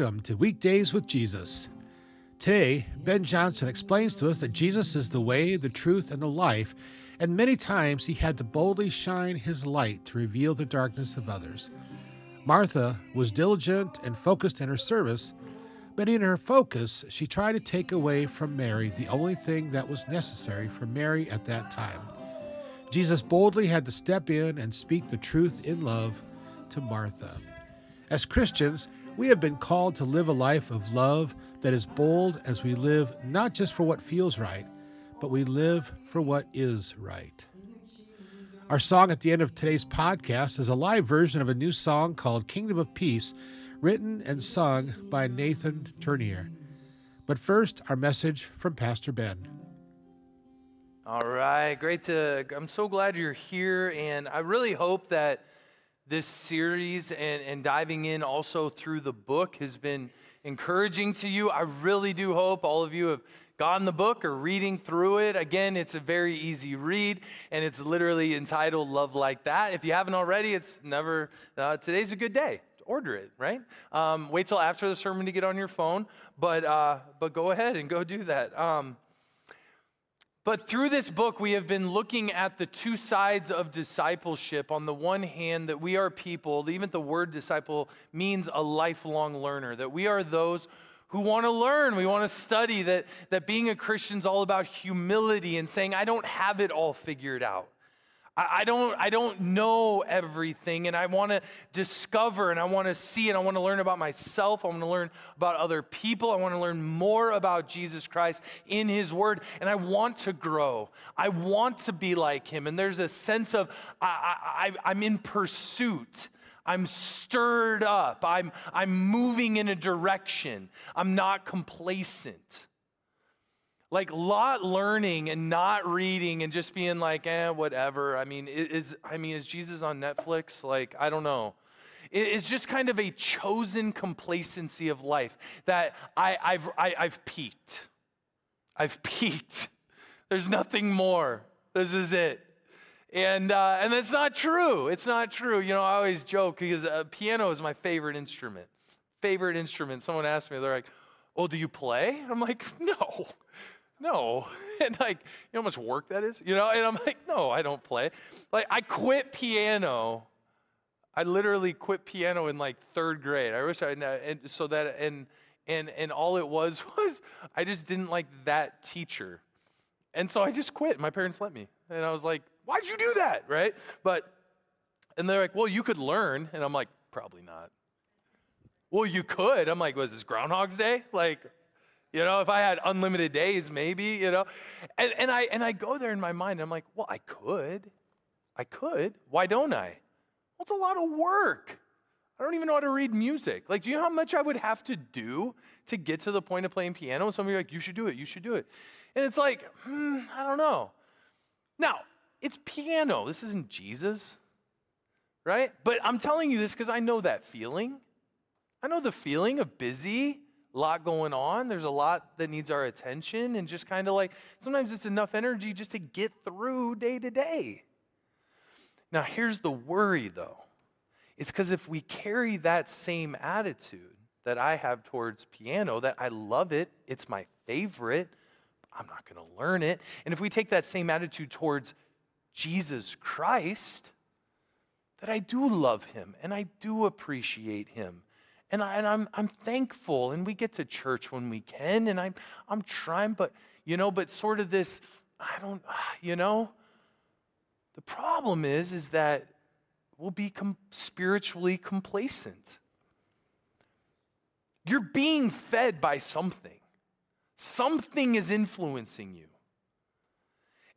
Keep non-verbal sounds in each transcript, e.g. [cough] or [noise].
Welcome to Weak Days with Jesus. Today, Ben Johnson explains to us that Jesus is the way, the truth, and the life, and many times he had to boldly shine his light to reveal the darkness of others. Martha was diligent and focused in her service, but in her focus, she tried to take away from Mary the only thing that was necessary for Mary at that time. Jesus boldly had to step in and speak the truth in love to Martha. As Christians, we have been called to live a life of love that is bold as we live not just for what feels right, but we live for what is right. Our song at the end of today's podcast is a live version of a new song called Kingdom of Peace, written and sung by Nathan Tournear. But first, our message from Pastor Ben. All right, great to. I'm so glad you're here, and I really hope that this series and, and diving in also through the book has been encouraging to you. I really do hope all of you have gotten the book or reading through it. Again, it's a very easy read, and it's literally entitled Love Like That. If you haven't already, it's never, uh, today's a good day. Order it, right? Um, wait till after the sermon to get on your phone, but, uh, but go ahead and go do that. Um, but through this book, we have been looking at the two sides of discipleship. On the one hand, that we are people, even the word disciple means a lifelong learner, that we are those who want to learn, we want to study, that, that being a Christian is all about humility and saying, I don't have it all figured out. I, don't, I don't know everything, and I want to discover and I want to see and I want to learn about myself. I want to learn about other people. I want to learn more about Jesus Christ in His Word, and I want to grow. I want to be like Him. And there's a sense of I, I, I'm in pursuit. I'm stirred up. I'm, I'm moving in a direction. I'm not complacent. Like lot learning and not reading and just being like, eh, whatever. I mean, is I mean, is Jesus on Netflix? Like, I don't know. It's just kind of a chosen complacency of life that I, I've, I, have i have peaked. I've [laughs] peaked. There's nothing more. This is it. And, uh, and that's not true. It's not true. You know, I always joke because uh, piano is my favorite instrument. Favorite instrument. Someone asked me, they're like, oh, do you play? I'm like, [laughs] no no. [laughs] And like, you know how much work that is? You know, and I'm like, no, I don't play. Like, I quit piano. I literally quit piano in like third grade. I wish I, and so that, and, and, and all it was [laughs] was I just didn't like that teacher. And so I just quit. My parents let me. And I was like, why'd you do that? Right? But, and they're like, well, you could learn. And I'm like, probably not. Well, you could. I'm like, was this Groundhog's Day? Like, you know, if I had unlimited days, maybe, you know. And, and, I, and I go there in my mind, I'm like, well, I could. I could. Why don't I? Well, it's a lot of work. I don't even know how to read music. Like, do you know how much I would have to do to get to the point of playing piano? And some of you are like, you should do it, you should do it. And it's like, hmm, I don't know. Now, it's piano. This isn't Jesus, right? But I'm telling you this because I know that feeling. I know the feeling of busy lot going on. There's a lot that needs our attention, and just kind of like sometimes it's enough energy just to get through day to day. Now, here's the worry though it's because if we carry that same attitude that I have towards piano, that I love it, it's my favorite, I'm not going to learn it. And if we take that same attitude towards Jesus Christ, that I do love him and I do appreciate him and, I, and I'm, I'm thankful, and we get to church when we can, and I'm, I'm trying, but, you know, but sort of this, I don't, [sighs] you know, the problem is, is that we'll be com- spiritually complacent. You're being fed by something. Something is influencing you.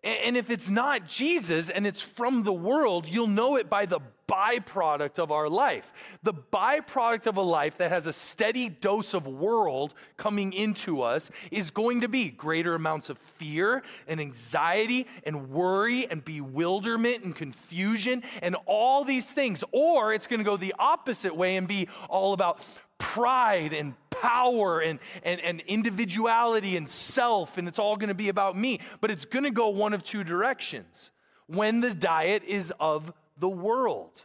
And if it's not Jesus and it's from the world, you'll know it by the byproduct of our life. The byproduct of a life that has a steady dose of world coming into us is going to be greater amounts of fear and anxiety and worry and bewilderment and confusion and all these things. Or it's going to go the opposite way and be all about pride and power and, and, and individuality and self, and it's all going to be about me. But it's going to go one of two directions when the diet is of the world.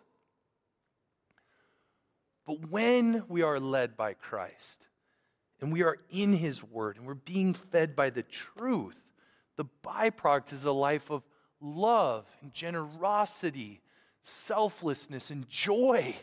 But when we are led by Christ and we are in His Word and we're being fed by the truth, the byproduct is a life of love and generosity, selflessness and joy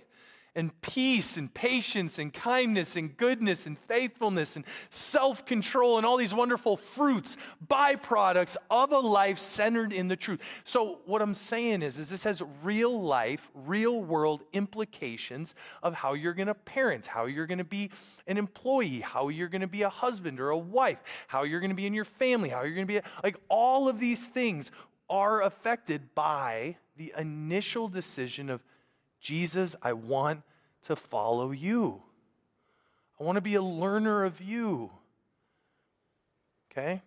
and peace and patience and kindness and goodness and faithfulness and self control and all these wonderful fruits, byproducts of a life centered in the truth. So, what I'm saying is, is this has real life, real world implications of how you're going to parent, how you're going to be an employee, how you're going to be a husband or a wife, how you're going to be in your family, how you're going to be like all of these things are affected by the initial decision of Jesus, I want to follow you. I want to be a learner of you. Okay?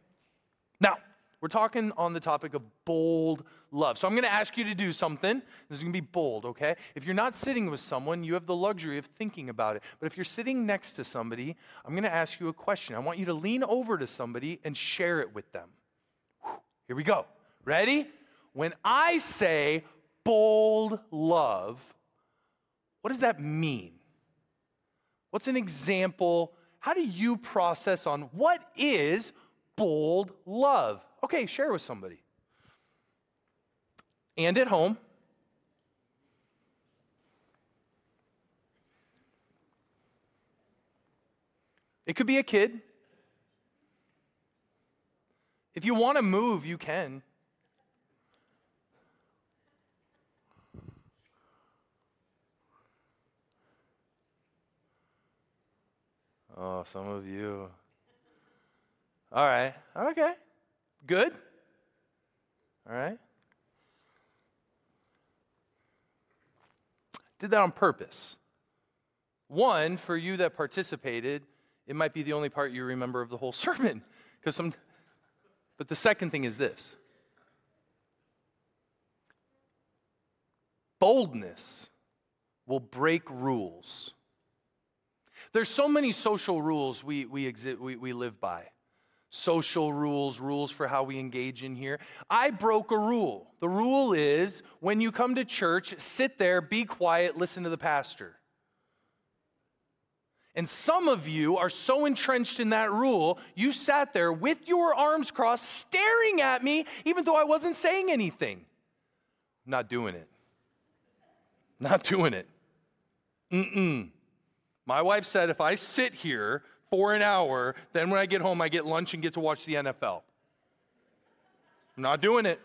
Now, we're talking on the topic of bold love. So I'm going to ask you to do something. This is going to be bold, okay? If you're not sitting with someone, you have the luxury of thinking about it. But if you're sitting next to somebody, I'm going to ask you a question. I want you to lean over to somebody and share it with them. Here we go. Ready? When I say bold love, what does that mean? What's an example? How do you process on what is bold love? Okay, share with somebody. And at home. It could be a kid. If you want to move, you can. Oh, some of you. All right. Okay. Good. All right. Did that on purpose. One, for you that participated, it might be the only part you remember of the whole [laughs] sermon. Because some but the second thing is this. Boldness will break rules. There's so many social rules we, we, exist, we, we live by. Social rules, rules for how we engage in here. I broke a rule. The rule is when you come to church, sit there, be quiet, listen to the pastor. And some of you are so entrenched in that rule, you sat there with your arms crossed, staring at me, even though I wasn't saying anything. not doing it. Not doing it. Mm-mm. My wife said if I sit here for an hour, then when I get home, I get lunch and get to watch the NFL. I'm not doing it.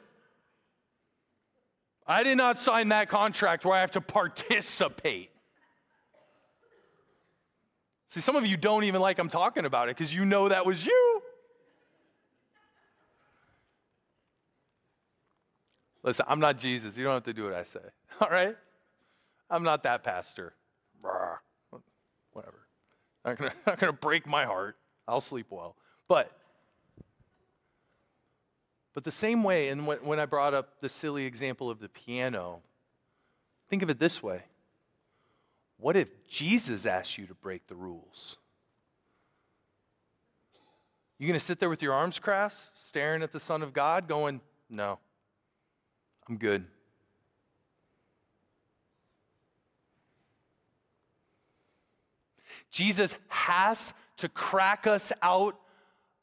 I did not sign that contract where I have to [laughs] participate. See, some of you don't even like I'm talking about it because you know that was you. Listen, I'm not Jesus. You don't have to do what I say. [laughs] All right? I'm not that pastor. Not gonna, [laughs] not gonna break my heart. I'll sleep well. But but the same way, and when, when I brought up the silly example of the piano, think of it this way. What if Jesus asked you to break the rules? You gonna sit there with your arms crossed, staring at the Son of God, going, No, I'm good. Jesus has to crack us out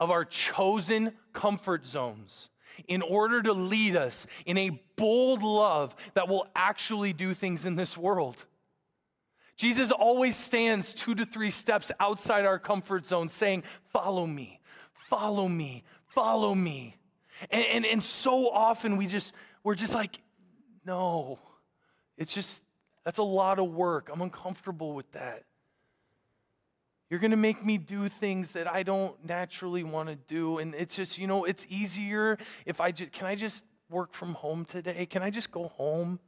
of our chosen comfort zones in order to lead us in a bold love that will actually do things in this world. Jesus always stands two to three steps outside our comfort zone saying, Follow me, follow me, follow me. And, and, and so often we just, we're just like, No, it's just, that's a lot of work. I'm uncomfortable with that. You're going to make me do things that I don't naturally want to do. And it's just, you know, it's easier if I just, can I just work from home today? Can I just go home?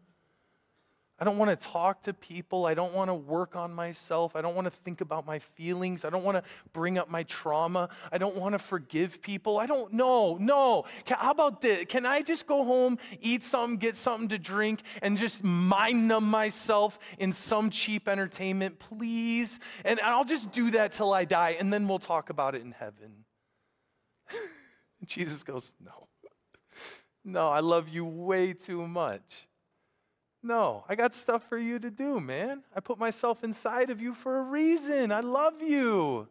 I don't want to talk to people. I don't want to work on myself. I don't want to think about my feelings. I don't want to bring up my trauma. I don't want to forgive people. I don't know. No. Can, how about this? Can I just go home, eat something, get something to drink, and just mind numb myself in some cheap entertainment, please? And I'll just do that till I die, and then we'll talk about it in heaven. [laughs] Jesus goes, No. No, I love you way too much. No, I got stuff for you to do, man. I put myself inside of you for a reason. I love you.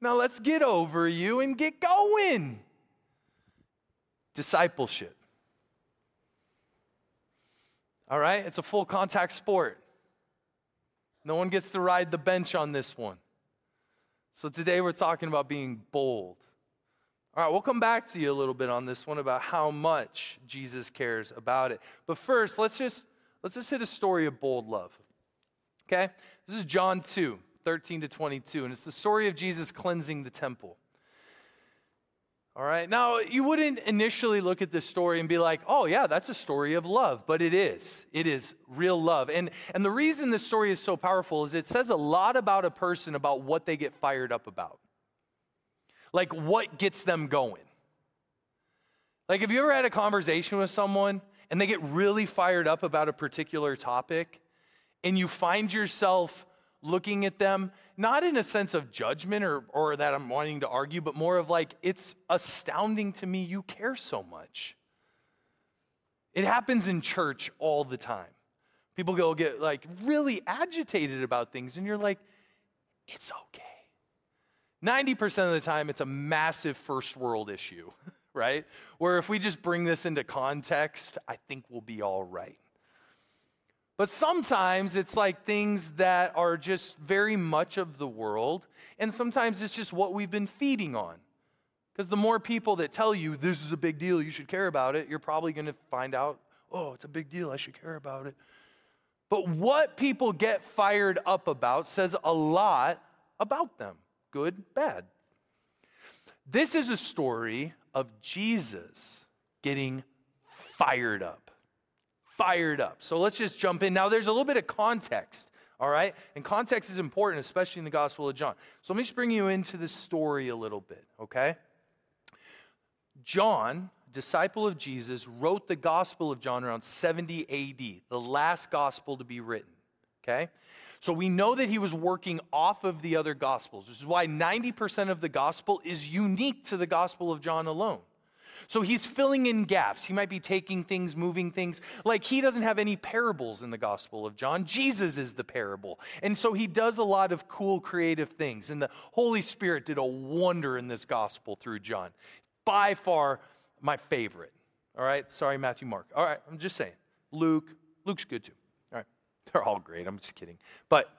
Now let's get over you and get going. Discipleship. All right? It's a full contact sport. No one gets to ride the bench on this one. So today we're talking about being bold. All right, we'll come back to you a little bit on this one about how much Jesus cares about it. But first, let's just let's just hit a story of bold love. Okay? This is John 2, 13 to 22, and it's the story of Jesus cleansing the temple. All right. Now, you wouldn't initially look at this story and be like, oh, yeah, that's a story of love, but it is. It is real love. And, and the reason this story is so powerful is it says a lot about a person about what they get fired up about. Like, what gets them going. Like, have you ever had a conversation with someone and they get really fired up about a particular topic and you find yourself looking at them, not in a sense of judgment or, or that I'm wanting to argue, but more of like, it's astounding to me you care so much. It happens in church all the time. People go get like really agitated about things, and you're like, it's okay. 90% of the time, it's a massive first world issue, [laughs] right? Where if we just bring this into context, I think we'll be all right. But sometimes it's like things that are just very much of the world, and sometimes it's just what we've been feeding on. Because the more people that tell you this is a big deal, you should care about it, you're probably going to find out, oh, it's a big deal, I should care about it. But what people get fired up about says a lot about them good, bad. This is a story of Jesus getting fired up fired up. So let's just jump in. Now, there's a little bit of context, all right? And context is important, especially in the Gospel of John. So let me just bring you into the story a little bit, okay? John, disciple of Jesus, wrote the Gospel of John around 70 AD, the last gospel to be written, okay? So we know that he was working off of the other gospels, which is why 90% of the gospel is unique to the Gospel of John alone. So he's filling in gaps. He might be taking things, moving things. Like he doesn't have any parables in the Gospel of John. Jesus is the parable. And so he does a lot of cool, creative things. And the Holy Spirit did a wonder in this Gospel through John. By far my favorite. All right. Sorry, Matthew, Mark. All right. I'm just saying. Luke. Luke's good too. [laughs] They're all great. I'm just kidding. But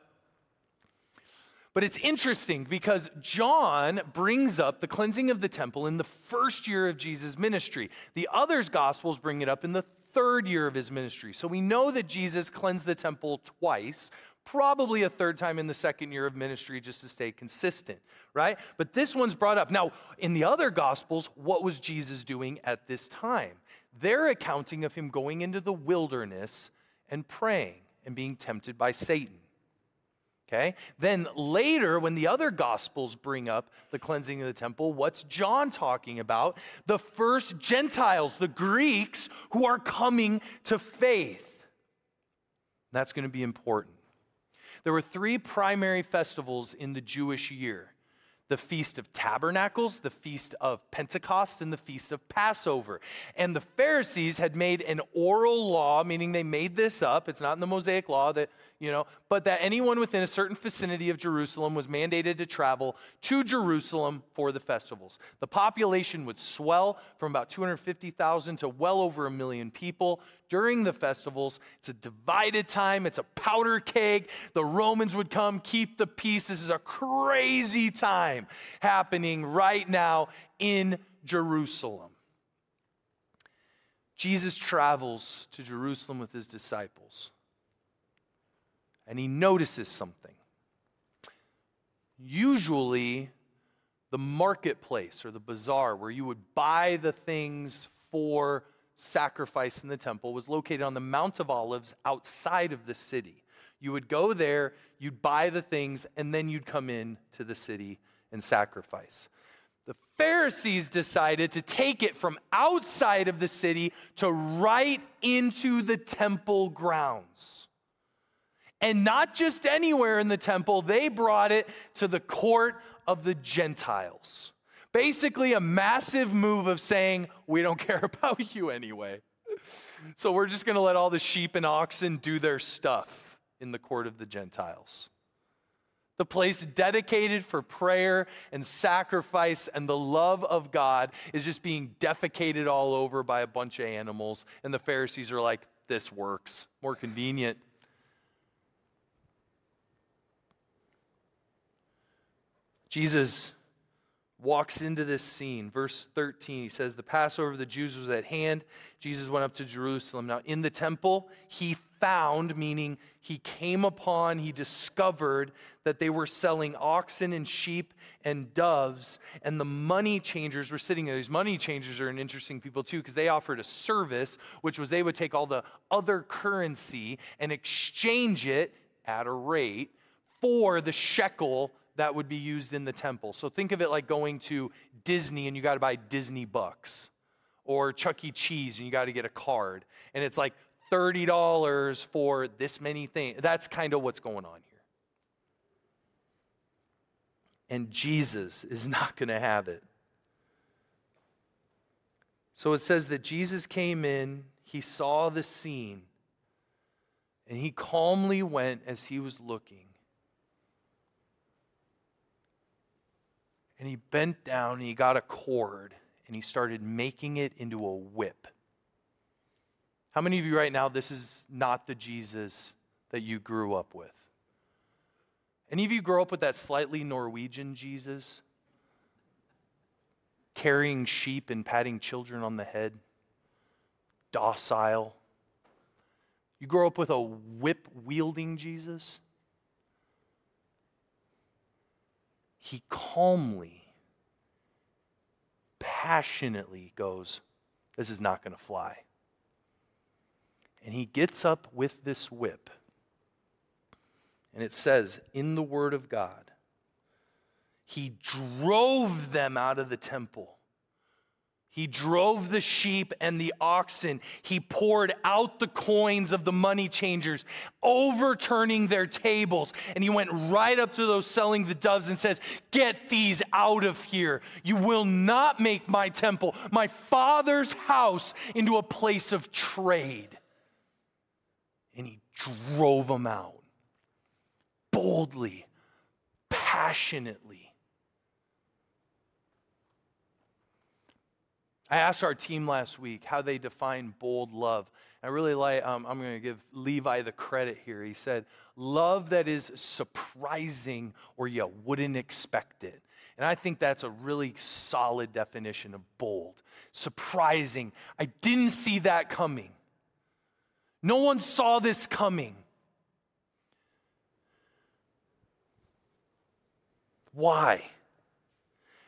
but it's interesting because John brings up the cleansing of the temple in the first year of Jesus' ministry. The others' gospels bring it up in the third year of his ministry. So we know that Jesus cleansed the temple twice, probably a third time in the second year of ministry just to stay consistent, right? But this one's brought up. Now, in the other gospels, what was Jesus doing at this time? They're accounting of him going into the wilderness and praying and being tempted by Satan. Okay? Then later, when the other gospels bring up the cleansing of the temple, what's John talking about? The first Gentiles, the Greeks who are coming to faith. That's going to be important. There were three primary festivals in the Jewish year the Feast of Tabernacles, the Feast of Pentecost, and the Feast of Passover. And the Pharisees had made an oral law, meaning they made this up. It's not in the Mosaic law that, you know, but that anyone within a certain vicinity of Jerusalem was mandated to travel to Jerusalem for the festivals. The population would swell from about 250,000 to well over a million people during the festivals. It's a divided time, it's a powder keg. The Romans would come, keep the peace. This is a crazy time happening right now in Jerusalem. Jesus travels to Jerusalem with his disciples, and he notices something. Usually, the marketplace or the bazaar where you would buy the things for sacrifice in the temple was located on the Mount of Olives outside of the city. You would go there, you'd buy the things, and then you'd come in to the city and sacrifice. The Pharisees decided to take it from outside of the city to right into the temple grounds. And not just anywhere in the temple, they brought it to the court of the Gentiles. Basically, a massive move of saying, we don't [laughs] care about you anyway. So we're just going to let all the sheep and oxen do their stuff in the court of the Gentiles. The place dedicated for prayer and sacrifice and the love of God is just being defecated all over by a bunch of animals. And the Pharisees are like, this works, more convenient. Jesus walks into this scene. Verse 13, he says, The Passover of the Jews was at hand. Jesus went up to Jerusalem. Now, in the temple, he found, meaning he came upon, he discovered that they were selling oxen and sheep and doves, and the money changers were sitting there. These money changers are an interesting people too, because they offered a service, which was they would take all the other currency and exchange it at a rate for the shekel that would be used in the temple. So think of it like going to Disney and you got to buy Disney bucks or Chuck E. Cheese and you got to get a card. And it's like $30 for this many things. That's kind of what's going on here. And Jesus is [laughs] not going to have it. So it says that Jesus came in, he saw the scene, and he calmly went as he was looking And he bent down and he got a cord and he started making it into a whip. How many of you right now, this is not the Jesus that you grew up with? Any of you grow up with that slightly Norwegian Jesus? Carrying sheep and patting children on the head? Docile? You grow up with a whip wielding Jesus? He calmly, passionately goes, This is not going to fly. And he gets up with this whip. And it says in the Word of God, he drove them out of the temple he drove the sheep and the oxen. He poured out the coins of the money changers, overturning their tables. And he went right up to those selling the doves and says, Get these out of here. You will not make my temple, my father's house, into a place of trade. And he drove them out boldly, passionately. I asked our team last week how they define bold love. I really like, um, I'm going to give Levi the credit here. He said, love that is surprising or you wouldn't expect it. And I think that's a really solid definition of bold. Surprising. I didn't see that coming. No one saw this coming. Why?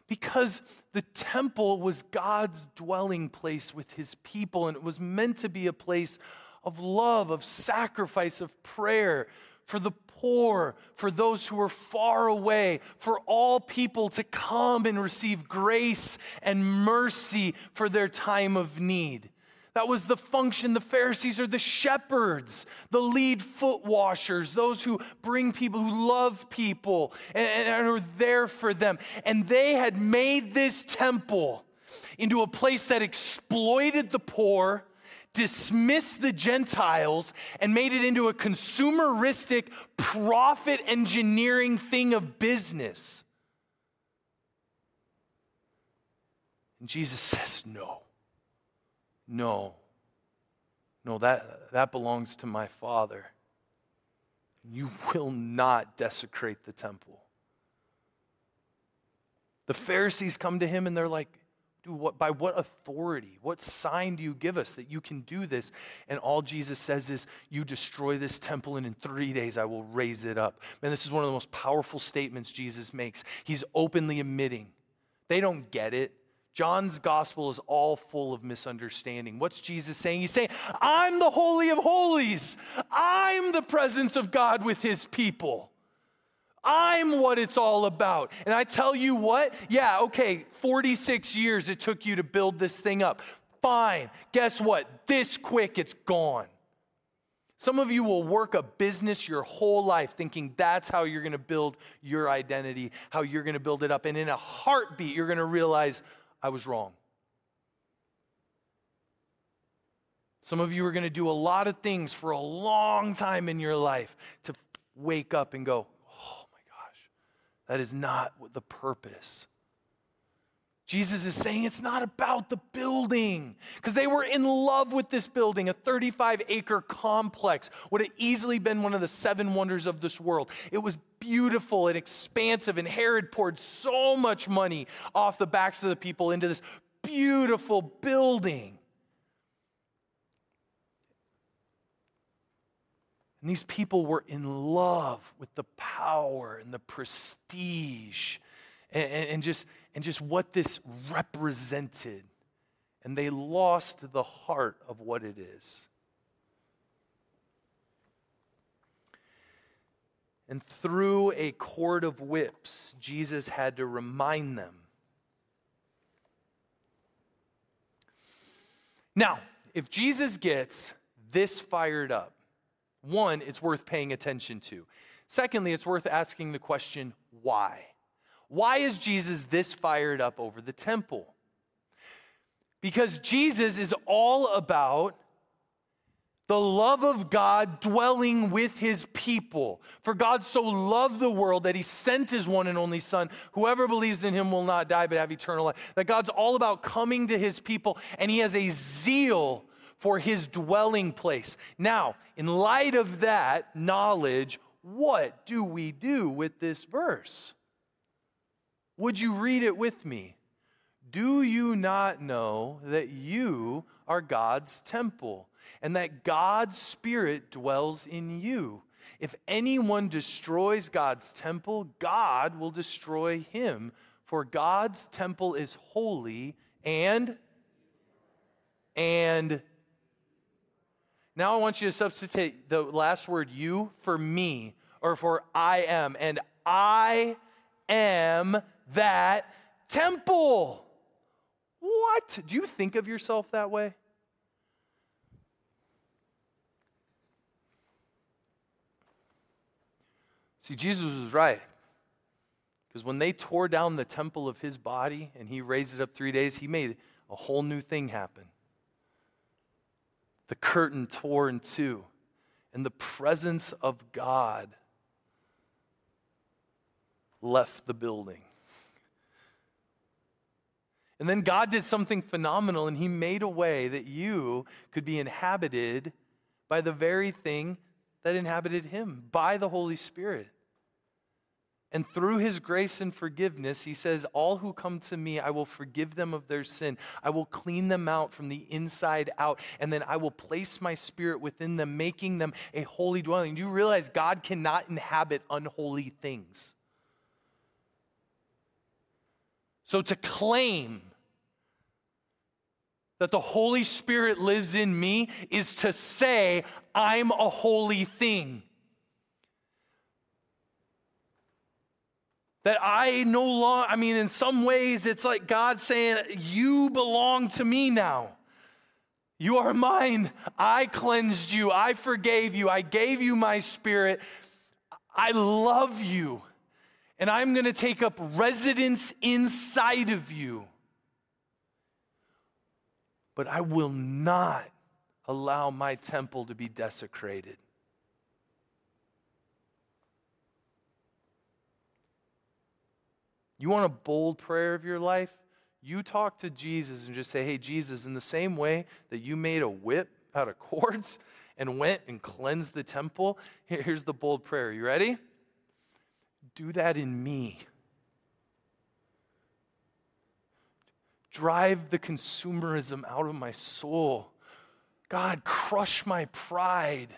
Because the temple was God's dwelling place with his people, and it was meant to be a place of love, of sacrifice, of prayer for the poor, for those who are far away, for all people to come and receive grace and mercy for their time of need. That was the function. The Pharisees are the shepherds, the lead foot washers, those who bring people, who love people and, and are there for them. And they had made this temple into a place that exploited the poor, dismissed the Gentiles, and made it into a consumeristic, profit engineering thing of business. And Jesus [laughs] says, No. No. No, that, that belongs to my Father. You will not desecrate the temple. The Pharisees come to him and they're like, Dude, what, by what authority? What sign do you give us that you can do this? And all Jesus says is, You destroy this temple, and in three days I will raise it up. Man, this is one of the most powerful statements Jesus makes. He's openly admitting. They don't get it. John's gospel is all full of misunderstanding. What's Jesus saying? He's saying, I'm the Holy of Holies. I'm the presence of God with his people. I'm what it's all about. And I tell you what, yeah, okay, 46 years it took you to build this thing up. Fine. Guess what? This quick, it's gone. Some of you will work a business your whole life thinking that's how you're going to build your identity, how you're going to build it up. And in a heartbeat, you're going to realize, I was wrong. Some of you are going to do a lot of things for a long time in your life to wake up and go, oh my gosh, that is not the purpose. Jesus is saying it's not about the building because they were in love with this building, a 35 acre complex, would have easily been one of the seven wonders of this world. It was beautiful and expansive, and Herod poured so much money off the backs of the people into this beautiful building. And these people were in love with the power and the prestige and, and, just, and just what this represented. And they lost the heart of what it is. And through a cord of whips, Jesus had to remind them. Now, if Jesus gets this fired up, one, it's worth paying attention to. Secondly, it's worth asking the question, why? Why is Jesus this fired up over the temple? Because Jesus is all about the love of God dwelling with his people. For God so loved the world that he sent his one and only Son. Whoever believes in him will not die but have eternal life. That God's all about coming to his people, and he has a zeal for his dwelling place. Now, in light of that knowledge, what do we do with this verse? Would you read it with me? Do you not know that you are God's temple and that God's Spirit dwells in you? If anyone destroys God's temple, God will destroy him, for God's temple is holy and and now I want you to substitute the last word you for me or for I am. And I am that temple. What? Do you think of yourself that way? See, Jesus was right. Because when they tore down the temple of his body and he raised it up three days, he made a whole new thing happen the curtain tore in two, and the presence of God left the building. And then God did something phenomenal, and He made a way that you could be inhabited by the very thing that inhabited Him, by the Holy Spirit. And through his grace and forgiveness, he says, All who come to me, I will forgive them of their sin. I will clean them out from the inside out. And then I will place my spirit within them, making them a holy dwelling. Do you realize God cannot inhabit unholy things? So to claim that the Holy Spirit lives in me is to say, I'm a holy thing. that I no longer, I mean, in some ways, it's like God saying, You belong to me now. You are mine. I cleansed you. I forgave you. I gave you my spirit. I love you. And I'm going to take up residence inside of you. But I will not allow my temple to be desecrated. You want a bold prayer of your life? You talk to Jesus and just say, Hey, Jesus, in the same way that you made a whip out of cords and went and cleansed the temple, [laughs] here's the bold prayer. You ready? Do that in me. Drive the consumerism out of my soul. God, crush my pride.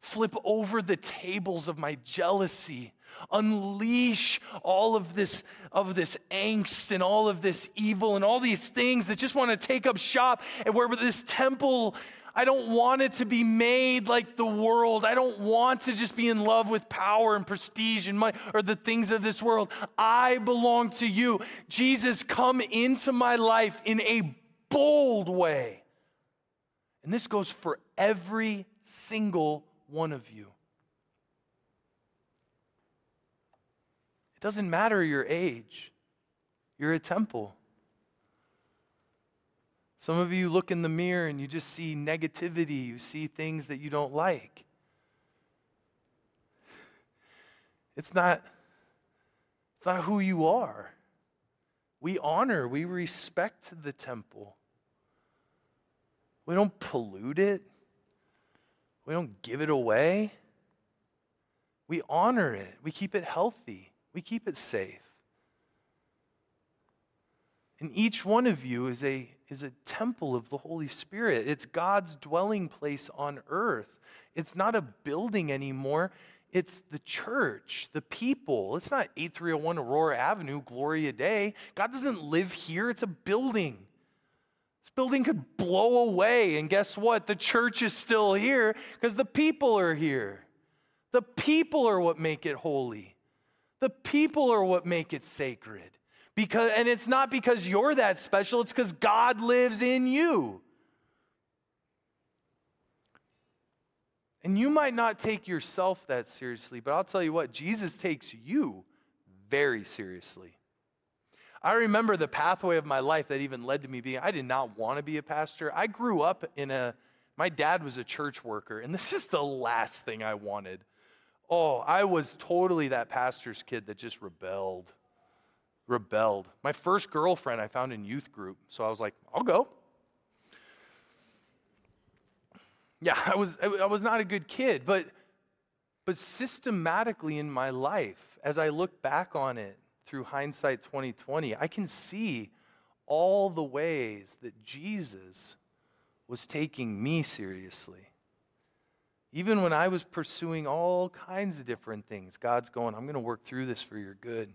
Flip over the tables of my jealousy unleash all of this of this angst and all of this evil and all these things that just want to take up shop and where this temple I don't want it to be made like the world. I don't want to just be in love with power and prestige and money or the things of this world. I belong to you. Jesus, come into my life in a bold way. And this goes for every single one of you. It doesn't matter your age, you're a temple. Some of you look in the mirror and you just see negativity, you see things that you don't like. It's not, it's not who you are. We honor, we respect the temple. We don't pollute it, we don't give it away. We honor it, we keep it healthy, we keep it safe. And each one of you is a, is a temple of the Holy Spirit. It's God's dwelling place on earth. It's not a building anymore, it's the church, the people. It's not 8301 Aurora Avenue, Gloria Dei. God doesn't live here, it's a building. This building could blow away, and guess what? The church is still here because the people are here. The people are what make it holy. The people are what make it sacred. Because and it's not because you're that special, it's because God lives in you. And you might not take yourself that seriously, but I'll tell you what, Jesus takes you very seriously. I remember the pathway of my life that even led to me being, I did not want to be a pastor. I grew up in a, my dad was a church worker, and this [laughs] is the last thing I wanted. Oh, I was totally that pastor's kid that just rebelled. Rebelled. My first girlfriend I found in youth group, so I was like, I'll go. Yeah, I was, I was not a good kid, but, but systematically in my life, as I look back on it through hindsight 2020, I can see all the ways that Jesus was taking me seriously. Even when I was pursuing all kinds of different things, God's going, I'm going to work through this for your good.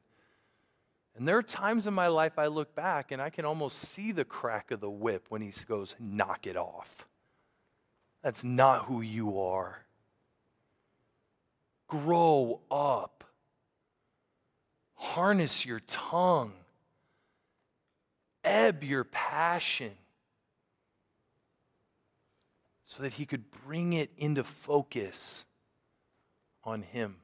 And there are times in my life I look back and I can almost see the crack of the whip when he goes, knock it off. That's not who you are. Grow up. Harness your tongue. Ebb your passion so that he could bring it into focus on him.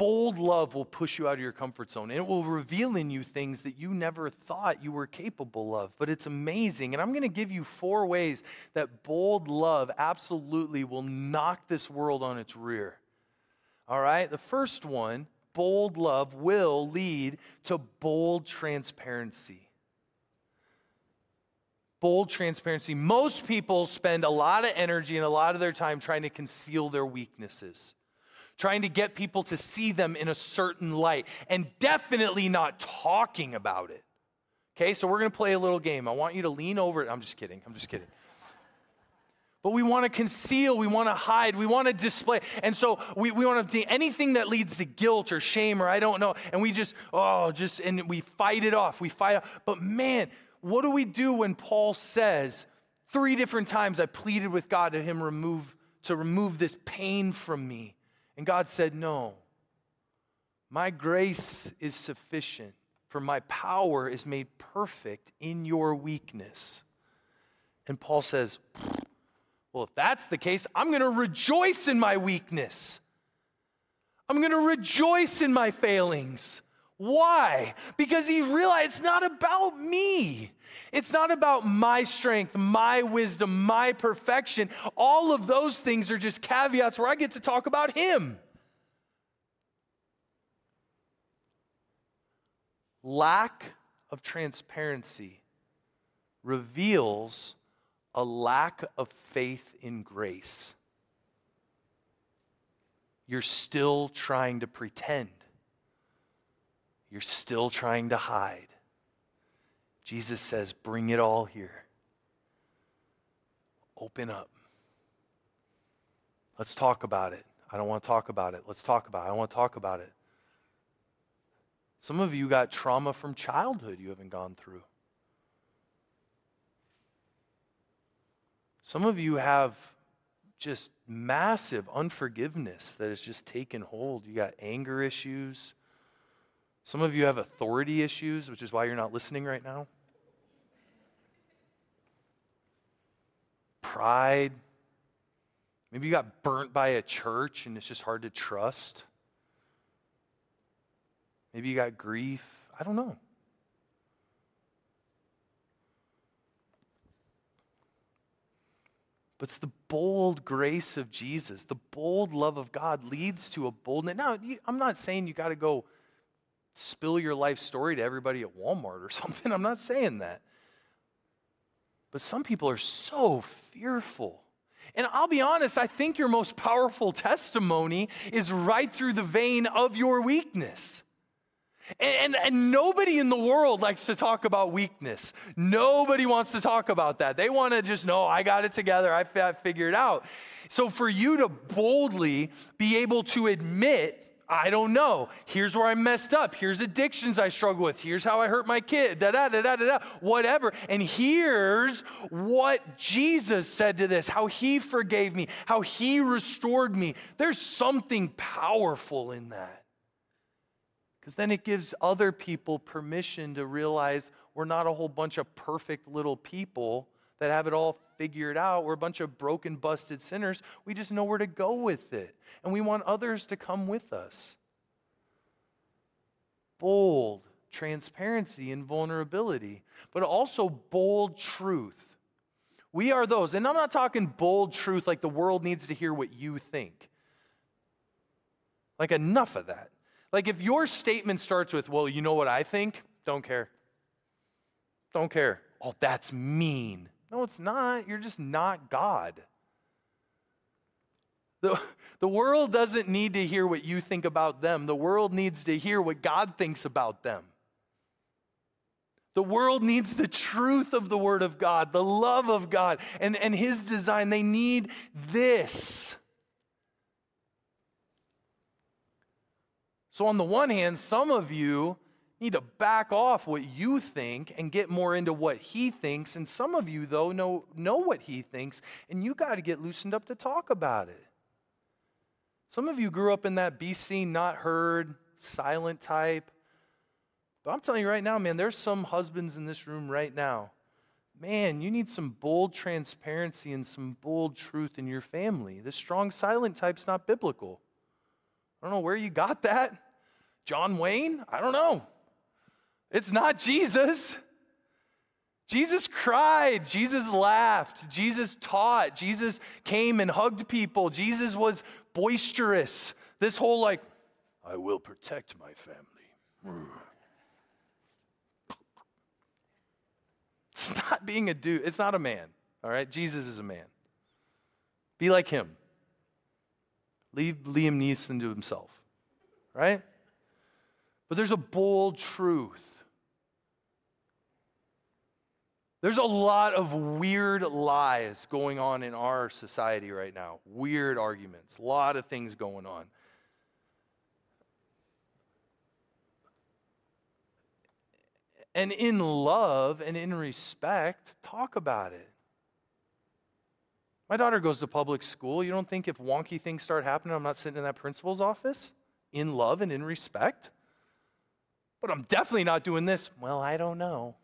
Bold love will push you out of your comfort zone and it will reveal in you things that you never thought you were capable of. But it's amazing. And I'm going to give you four ways that bold love absolutely will knock this world on its rear. All right? The first one bold love will lead to bold transparency. Bold transparency. Most people spend a lot of energy and a lot of their time trying to conceal their weaknesses trying to get people to see them in a certain light, and definitely not talking about it. Okay, so we're gonna play a little game. I want you to lean over. I'm just kidding. I'm just kidding. But we want to conceal, we want to hide, we want to display. And so we, we want to do anything that leads to guilt or shame or I don't know. And we just, oh, just, and we fight it off. We fight off. But man, what do we do when Paul says, three different times I pleaded with God to him remove, to remove this pain from me? And God said, No. My grace is sufficient, for my power is made perfect in your weakness. And Paul says, Well, if that's the case, I'm going to rejoice in my weakness. I'm going to rejoice in my failings. Why? Because he realized it's not about me. It's not about my strength, my wisdom, my perfection. All of those things are just caveats where I get to talk about him. Lack of transparency reveals a lack of faith in grace. You're still trying to pretend. You're still trying to hide. Jesus says, Bring it all here. Open up. Let's talk about it. I don't want to talk about it. Let's talk about it. I want to talk about it. Some of you got trauma from childhood you haven't gone through. Some of you have just massive unforgiveness that has just taken hold. You got anger issues. Some of you have authority issues, which is why you're not listening right now. Pride. Maybe you got burnt by a church and it's just hard to trust. Maybe you got grief. I don't know. But it's the bold grace of Jesus. The bold love of God leads to a boldness. Now, I'm not saying you got to go spill your life story to everybody at Walmart or [laughs] something. I'm not saying that. But some people are so fearful. And I'll be honest, I think your most powerful testimony is right through the vein of your weakness. And, and, and, nobody in the world likes to talk about weakness. Nobody wants to talk about that. They want to just know, I got it together, I I figured it out. So for you to boldly be able to admit, I don't know. Here's where I messed up. Here's addictions I struggle with. Here's how I hurt my kid. Da da da da da. Whatever. And here's what Jesus said to this how he forgave me, how he restored me. There's something powerful in that. Because then it gives other people permission to realize we're not a whole bunch of perfect little people that have it all figured out. We're a bunch of broken, busted sinners. We just know where to go with it. And we want others to come with us. Bold transparency and vulnerability, but also bold truth. We are those, and I'm not talking bold truth like the world needs to hear what you think. Like, enough of that. Like if your statement starts with, well, you know what I think? Don't care. Don't care. Oh, that's mean. No, it's not. You're just not God. The, the world doesn't need to hear what you think about them. The world needs to hear what God thinks about them. The world needs the truth of the Word of God, the love of God, and, and His design. They need this. So, on the one hand, some of you need to back off what you think and get more into what he thinks. And some of you, though, know, know what he thinks, and you got to get loosened up to talk about it. Some of you grew up in that be seen, not heard, silent type. But I'm telling you right now, man, there's some husbands in this room right now. Man, you need some bold transparency and some bold truth in your family. The strong silent type's not biblical. I don't know where you got that. John Wayne? I don't know. It's not Jesus. Jesus cried. Jesus laughed. Jesus taught. Jesus came and hugged people. Jesus was boisterous. This whole, like, I will protect my family. It's not being a dude, it's not a man, all right? Jesus is a man. Be like him. Leave Liam Neeson to himself, right? But there's a bold truth. There's a lot of weird lies going on in our society right now. Weird arguments, a lot of things going on. And in love and in respect, talk about it. My daughter goes to public school. You don't think if wonky things start happening, I'm not sitting in that principal's office in love and in respect? But I'm definitely not doing this. Well, I don't know.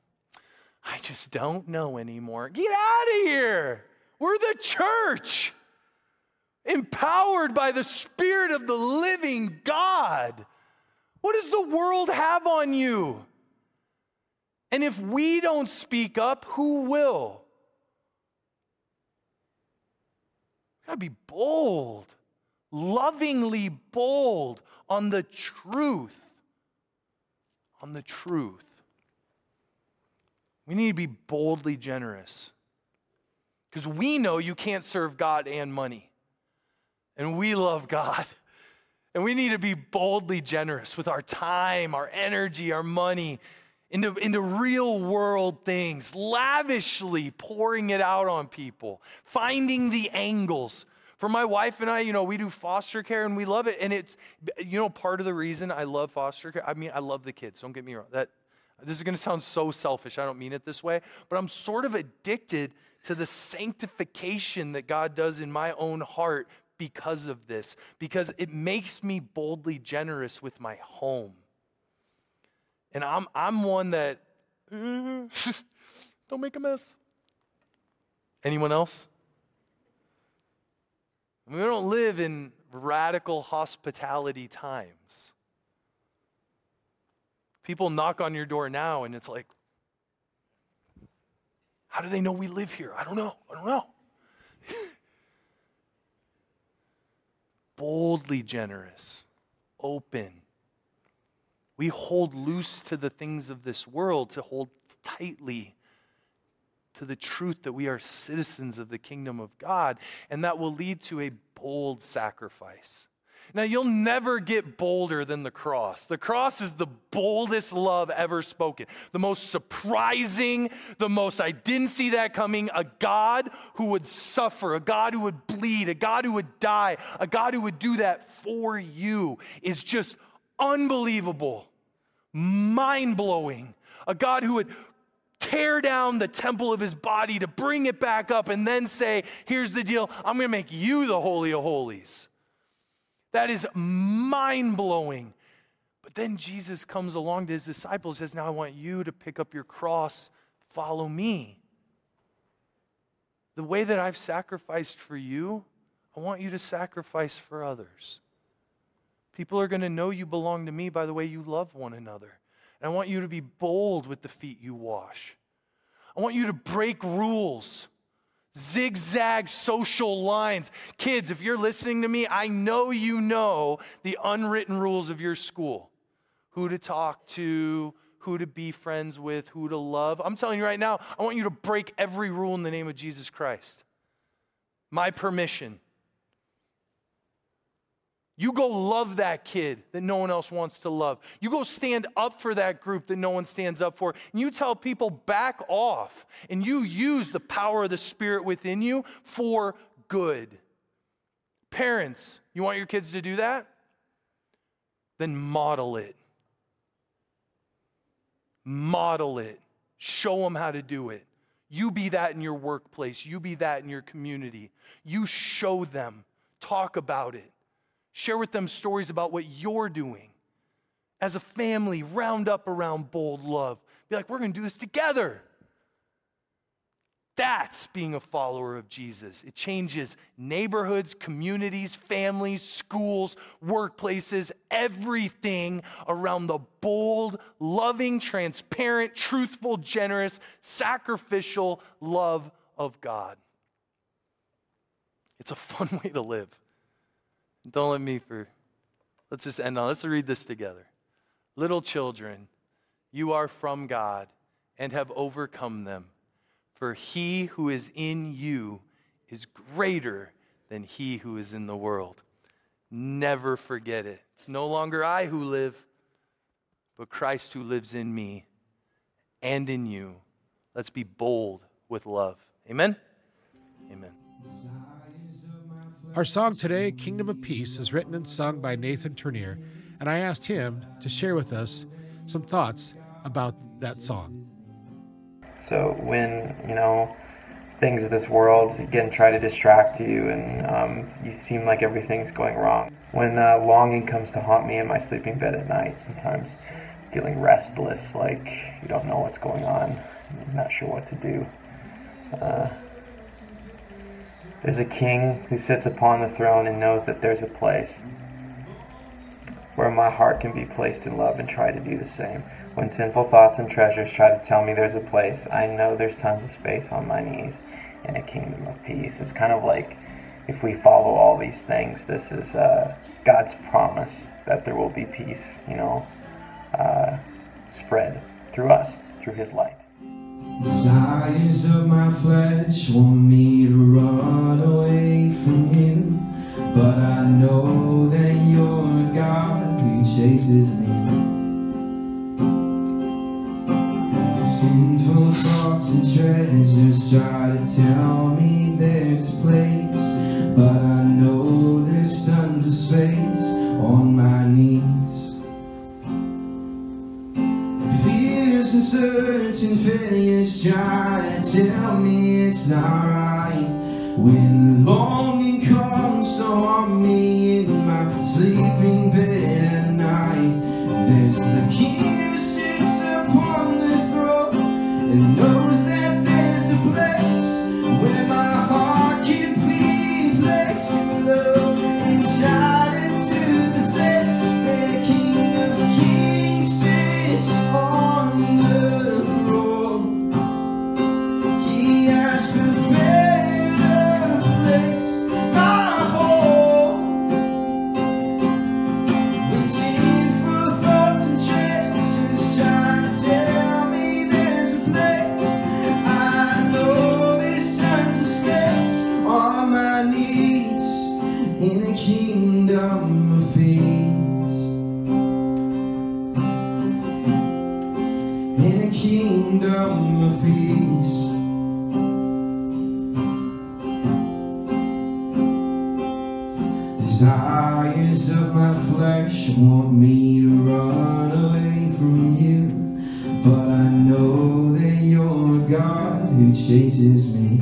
I just don't know anymore. Get out of here. We're the church, empowered by the Spirit of the living God. What does the world have on you? And if we don't speak up, who will? We gotta be bold, lovingly bold on the truth on the truth. We need to be boldly generous because we know you can't serve God and money. And we love God. And we need to be boldly generous with our time, our energy, our money into, into real world things, lavishly pouring it out on people, finding the angles for my wife and I, you know, we do foster care and we love it. And it's, you know, part of the reason I love foster care, I mean, I love the kids, don't get me wrong. That, this is going to sound so selfish. I don't mean it this way, but I'm sort of addicted to the sanctification that God does in my own heart because of this, because it makes me boldly generous with my home. And I'm, I'm one that, mm-hmm, [laughs] don't make a mess. Anyone else? We don't live in radical hospitality times. People knock on your door now, and it's like, how do they know we live here? I don't know. I don't know. boldly generous, open. We hold loose to the things of this world, to hold tightly to the truth that we are citizens of the kingdom of God, and that will lead to a bold sacrifice. Now, you'll never get bolder than the cross. The cross is the boldest love ever spoken, the most surprising, the most, I didn't see that coming. A God who would suffer, a God who would bleed, a God who would die, a God who would do that for you is just unbelievable, mind blowing. A God who would tear down the temple of his body to bring it back up and then say, Here's the deal, I'm to make you the Holy of Holies. That is mind blowing. But then Jesus comes along to his disciples and says, Now I want you to pick up your cross, follow me. The way that I've sacrificed for you, I want you to sacrifice for others. People are going to know you belong to me by the way you love one another. And I want you to be bold with the feet you wash. I want you to break rules, zigzag social lines. Kids, if you're listening to me, I know you know the unwritten rules of your school who to talk to, who to be friends with, who to love. I'm telling you right now, I want you to break every rule in the name of Jesus Christ. My permission. You go love that kid that no one else wants to love. You go stand up for that group that no one stands up for. And you tell people, back off. And you use the power of the Spirit within you for good. Parents, you want your kids to do that? Then model it. Model it. Show them how to do it. You be that in your workplace. You be that in your community. You show them. Talk about it. Share with them stories about what you're doing. As a family, round up around bold love. Be like, we're going to do this together. That's being a follower of Jesus. It changes neighborhoods, communities, families, schools, workplaces, everything around the bold, loving, transparent, truthful, generous, sacrificial love of God. It's a fun [laughs] way to live. Don't let me for, let's just end on, let's read this together. Little children, you are from God and have overcome them, for he who is in you is greater than he who is in the world. Never forget it. It's no longer I who live, but Christ who lives in me and in you. Let's be bold with love. Amen? Amen. Our song today, Kingdom of Peace, is written and sung by Nathan Tournear, and I asked him to share with us some thoughts about that song. So when, you know, things of this world again try to distract you and um, you seem like everything's going wrong. When uh, longing comes to haunt me in my sleeping bed at night, sometimes feeling restless, like you don't know what's going on, not sure what to do. Uh, there's a king who sits upon the throne and knows that there's a place where my heart can be placed in love and try to do the same. When sinful thoughts and treasures try to tell me there's a place, I know there's tons of space on my knees in a kingdom of peace. It's kind of like if we follow all these things, this is uh, God's promise that there will be peace, you know, uh, spread through us, through His light. Desires of my flesh want me to run away from you, but I know that you're God who chases me. Sinful thoughts and treasures try to tell me there's a place, failures try to tell me it's not right. me.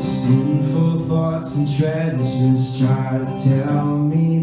Sinful thoughts and treasures try to tell me